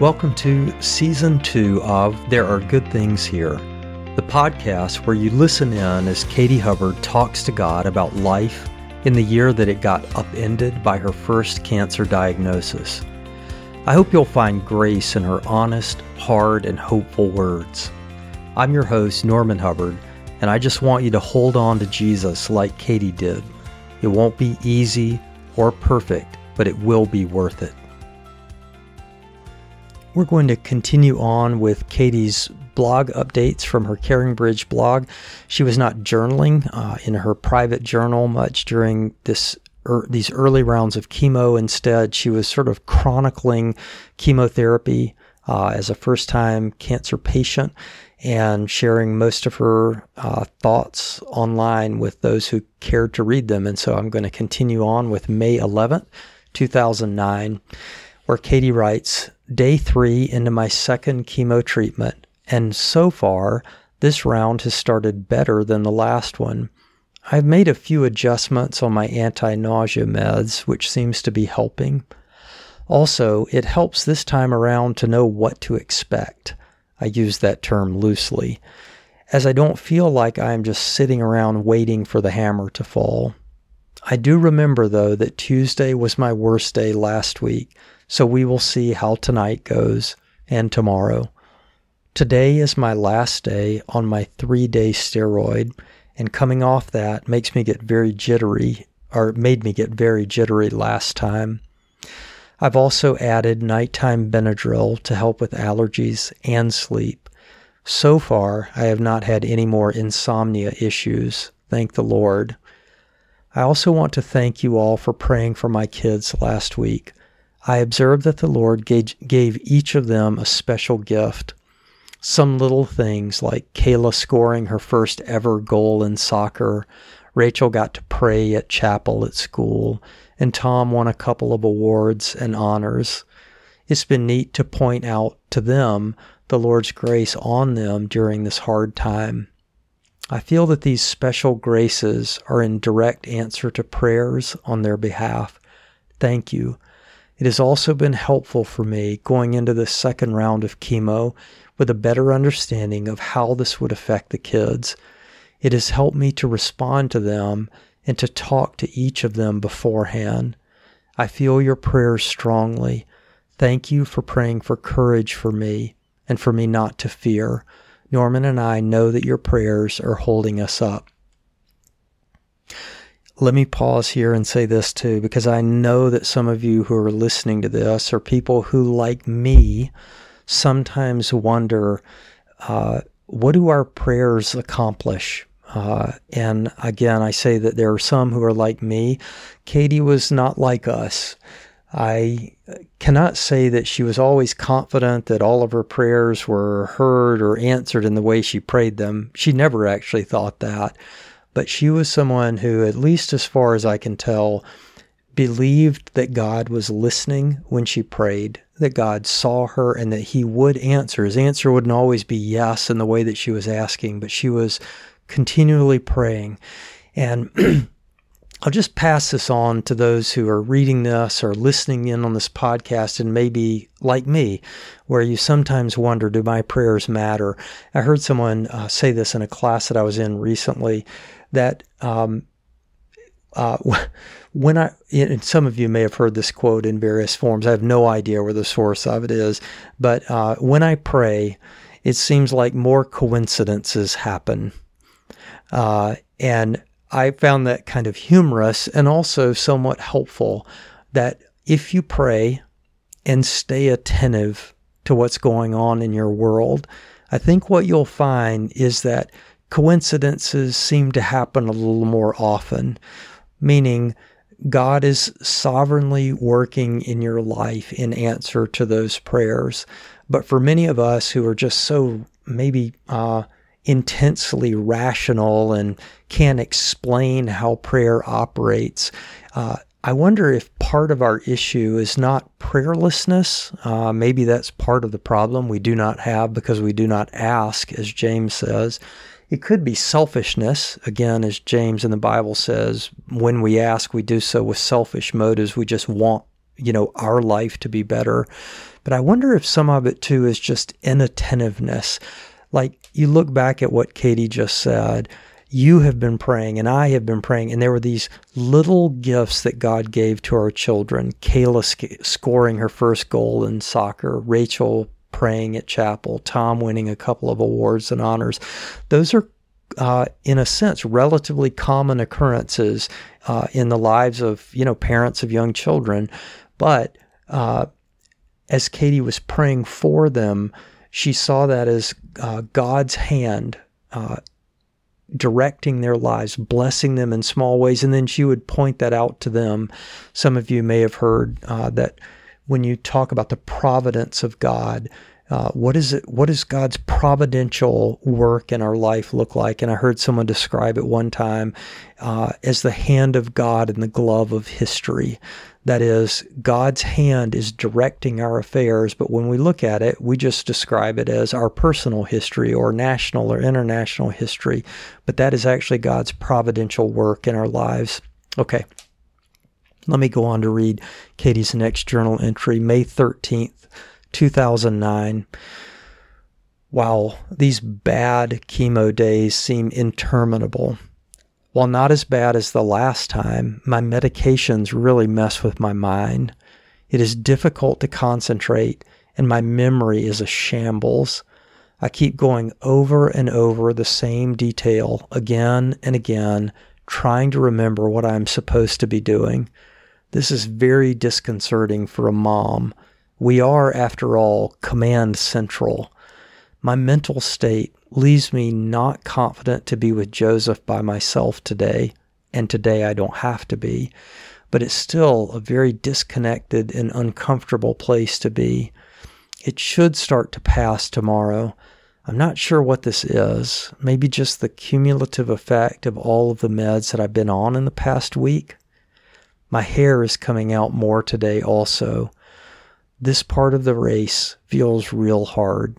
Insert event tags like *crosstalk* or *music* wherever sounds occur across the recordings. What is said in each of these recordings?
Welcome to season two of There Are Good Things Here, the podcast where you listen in as Katie Hubbard talks to God about life in the year that it got upended by her first cancer diagnosis. I hope you'll find grace in her honest, hard, and hopeful words. I'm your host, Norman Hubbard, and I just want you to hold on to Jesus like Katie did. It won't be easy or perfect, but it will be worth it. We're going to continue on with Katie's blog updates from her CaringBridge blog. She was not journaling uh, in her private journal much during this er, these early rounds of chemo. Instead, she was sort of chronicling chemotherapy uh, as a first-time cancer patient and sharing most of her uh, thoughts online with those who cared to read them. And so I'm going to continue on with May 11th, 2009, where Katie writes day three into my second chemo treatment, and so far, this round has started better than the last one. I've made a few adjustments on my anti nausea meds, which seems to be helping. Also, it helps this time around to know what to expect. I use that term loosely, as I don't feel like I am just sitting around waiting for the hammer to fall. I do remember, though, that Tuesday was my worst day last week, so we will see how tonight goes and tomorrow. Today is my last day on my three day steroid, and coming off that makes me get very jittery, or made me get very jittery last time. I've also added nighttime Benadryl to help with allergies and sleep. So far, I have not had any more insomnia issues, thank the Lord. I also want to thank you all for praying for my kids last week. I observed that the Lord gave each of them a special gift. Some little things like Kayla scoring her first ever goal in soccer, Rachel got to pray at chapel at school, and Tom won a couple of awards and honors. It's been neat to point out to them the Lord's grace on them during this hard time. I feel that these special graces are in direct answer to prayers on their behalf. Thank you. It has also been helpful for me going into the second round of chemo with a better understanding of how this would affect the kids. It has helped me to respond to them and to talk to each of them beforehand. I feel your prayers strongly. Thank you for praying for courage for me and for me not to fear. Norman and I know that your prayers are holding us up let me pause here and say this too, because I know that some of you who are listening to this are people who, like me, sometimes wonder uh, what do our prayers accomplish? Uh, and again, I say that there are some who are like me. Katie was not like us. I cannot say that she was always confident that all of her prayers were heard or answered in the way she prayed them. She never actually thought that but she was someone who, at least as far as I can tell, believed that God was listening when she prayed, that God saw her and that He would answer. His answer wouldn't always be yes in the way that she was asking, but she was continually praying. And *clears throat* I'll just pass this on to those who are reading this or listening in on this podcast and maybe like me, where you sometimes wonder, do my prayers matter? I heard someone uh, say this in a class that I was in recently that um, uh, *laughs* when I, and some of you may have heard this quote in various forms. I have no idea where the source of it is, but uh, when I pray, it seems like more coincidences happen. Uh, and I found that kind of humorous and also somewhat helpful that if you pray and stay attentive to what's going on in your world, I think what you'll find is that coincidences seem to happen a little more often, meaning God is sovereignly working in your life in answer to those prayers. But for many of us who are just so maybe uh, intensely rational and can't explain how prayer operates, uh, I wonder if part of our issue is not prayerlessness. Uh, maybe that's part of the problem we do not have because we do not ask, as James says. It could be selfishness. Again, as James in the Bible says, when we ask, we do so with selfish motives. We just want, you know, our life to be better. But I wonder if some of it too is just inattentiveness. Like you look back at what Katie just said, you have been praying and I have been praying, and there were these little gifts that God gave to our children. Kayla sc- scoring her first goal in soccer, Rachel praying at chapel, Tom winning a couple of awards and honors. Those are, uh, in a sense, relatively common occurrences uh, in the lives of you know parents of young children, but uh, as Katie was praying for them, she saw that as uh, God's hand uh, directing their lives, blessing them in small ways, and then she would point that out to them. Some of you may have heard uh, that when you talk about the providence of God, uh, what is it? What does God's providential work in our life look like? And I heard someone describe it one time uh, as the hand of God in the glove of history. That is, God's hand is directing our affairs, but when we look at it, we just describe it as our personal history or national or international history. But that is actually God's providential work in our lives. Okay, let me go on to read Katie's next journal entry, May 13th, 2009. Wow, these bad chemo days seem interminable. While not as bad as the last time, my medications really mess with my mind. It is difficult to concentrate, and my memory is a shambles. I keep going over and over the same detail again and again, trying to remember what I am supposed to be doing. This is very disconcerting for a mom. We are, after all, command central. My mental state leaves me not confident to be with Joseph by myself today, and today I don't have to be, but it's still a very disconnected and uncomfortable place to be. It should start to pass tomorrow. I'm not sure what this is. Maybe just the cumulative effect of all of the meds that I've been on in the past week. My hair is coming out more today, also. This part of the race feels real hard.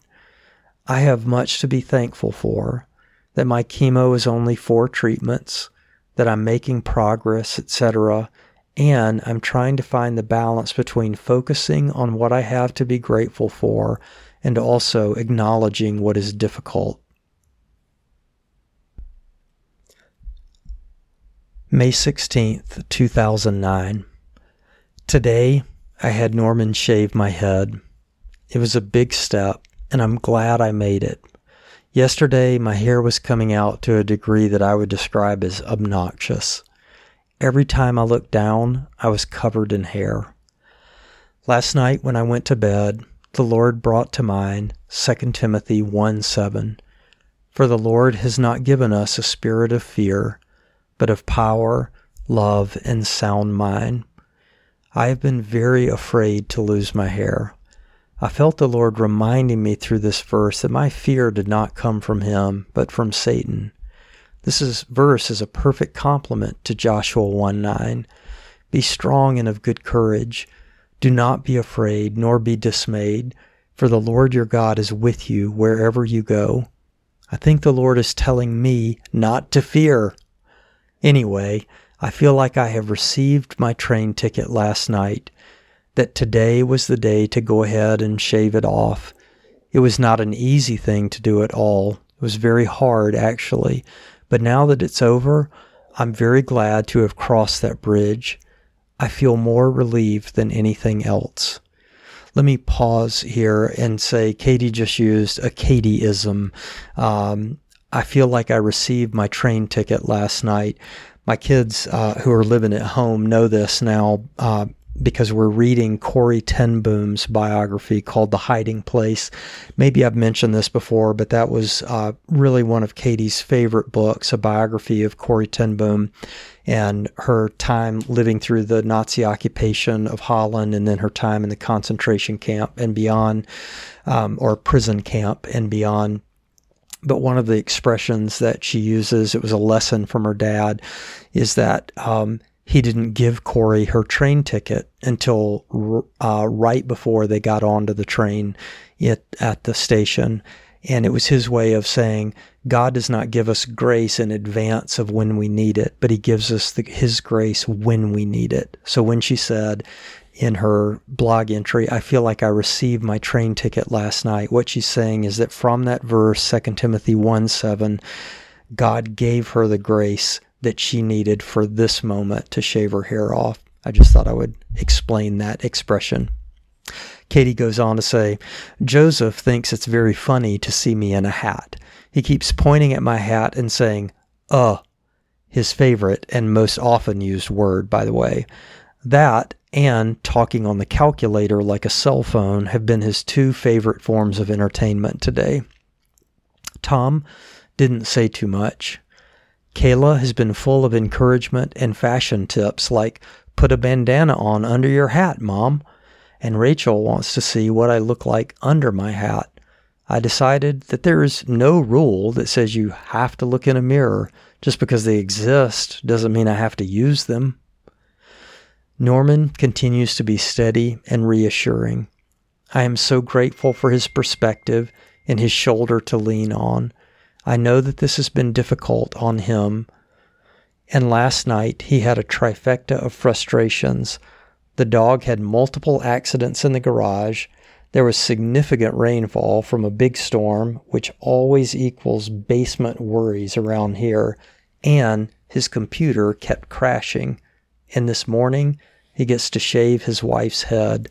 I have much to be thankful for that my chemo is only four treatments, that I'm making progress, etc. And I'm trying to find the balance between focusing on what I have to be grateful for and also acknowledging what is difficult. May 16th, 2009. Today, I had Norman shave my head. It was a big step, and I'm glad I made it. Yesterday, my hair was coming out to a degree that I would describe as obnoxious. Every time I looked down, I was covered in hair. Last night, when I went to bed, the Lord brought to mind 2 Timothy 1 7. For the Lord has not given us a spirit of fear, but of power, love, and sound mind. I have been very afraid to lose my hair. I felt the Lord reminding me through this verse that my fear did not come from him, but from Satan. This is, verse is a perfect complement to Joshua 1 9. Be strong and of good courage. Do not be afraid, nor be dismayed, for the Lord your God is with you wherever you go. I think the Lord is telling me not to fear. Anyway, I feel like I have received my train ticket last night that today was the day to go ahead and shave it off. It was not an easy thing to do at all. It was very hard, actually. But now that it's over, I'm very glad to have crossed that bridge. I feel more relieved than anything else. Let me pause here and say Katie just used a Katieism. Um, I feel like I received my train ticket last night. My kids uh, who are living at home know this now. Uh, because we're reading Corrie ten Boom's biography called The Hiding Place. Maybe I've mentioned this before, but that was uh, really one of Katie's favorite books, a biography of Corrie ten Boom and her time living through the Nazi occupation of Holland and then her time in the concentration camp and beyond, um, or prison camp and beyond. But one of the expressions that she uses, it was a lesson from her dad, is that um, he didn't give Corrie her train ticket until uh, right before they got onto the train at, at the station. And it was his way of saying, God does not give us grace in advance of when we need it, but he gives us the, his grace when we need it. So when she said in her blog entry, I feel like I received my train ticket last night, what she's saying is that from that verse, 2 Timothy 1 7, God gave her the grace that she needed for this moment to shave her hair off. I just thought I would explain that expression. Katie goes on to say, Joseph thinks it's very funny to see me in a hat. He keeps pointing at my hat and saying, uh, his favorite and most often used word, by the way. That and talking on the calculator like a cell phone have been his two favorite forms of entertainment today. Tom didn't say too much. Kayla has been full of encouragement and fashion tips like, put a bandana on under your hat, Mom and Rachel wants to see what I look like under my hat. I decided that there is no rule that says you have to look in a mirror. Just because they exist doesn't mean I have to use them. Norman continues to be steady and reassuring. I am so grateful for his perspective and his shoulder to lean on. I know that this has been difficult on him. And last night he had a trifecta of frustrations the dog had multiple accidents in the garage. There was significant rainfall from a big storm, which always equals basement worries around here. And his computer kept crashing. And this morning, he gets to shave his wife's head.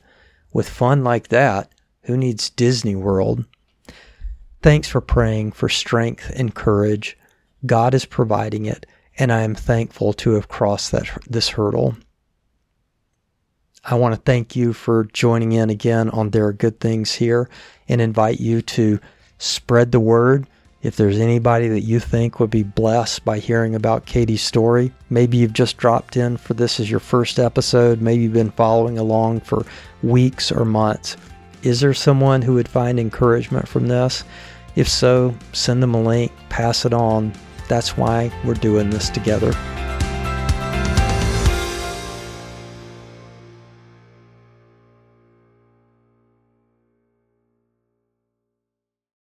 With fun like that, who needs Disney World? Thanks for praying for strength and courage. God is providing it, and I am thankful to have crossed that this hurdle. I want to thank you for joining in again on There Are Good Things Here and invite you to spread the word. If there's anybody that you think would be blessed by hearing about Katie's story, maybe you've just dropped in for this as your first episode, maybe you've been following along for weeks or months. Is there someone who would find encouragement from this? If so, send them a link, pass it on. That's why we're doing this together.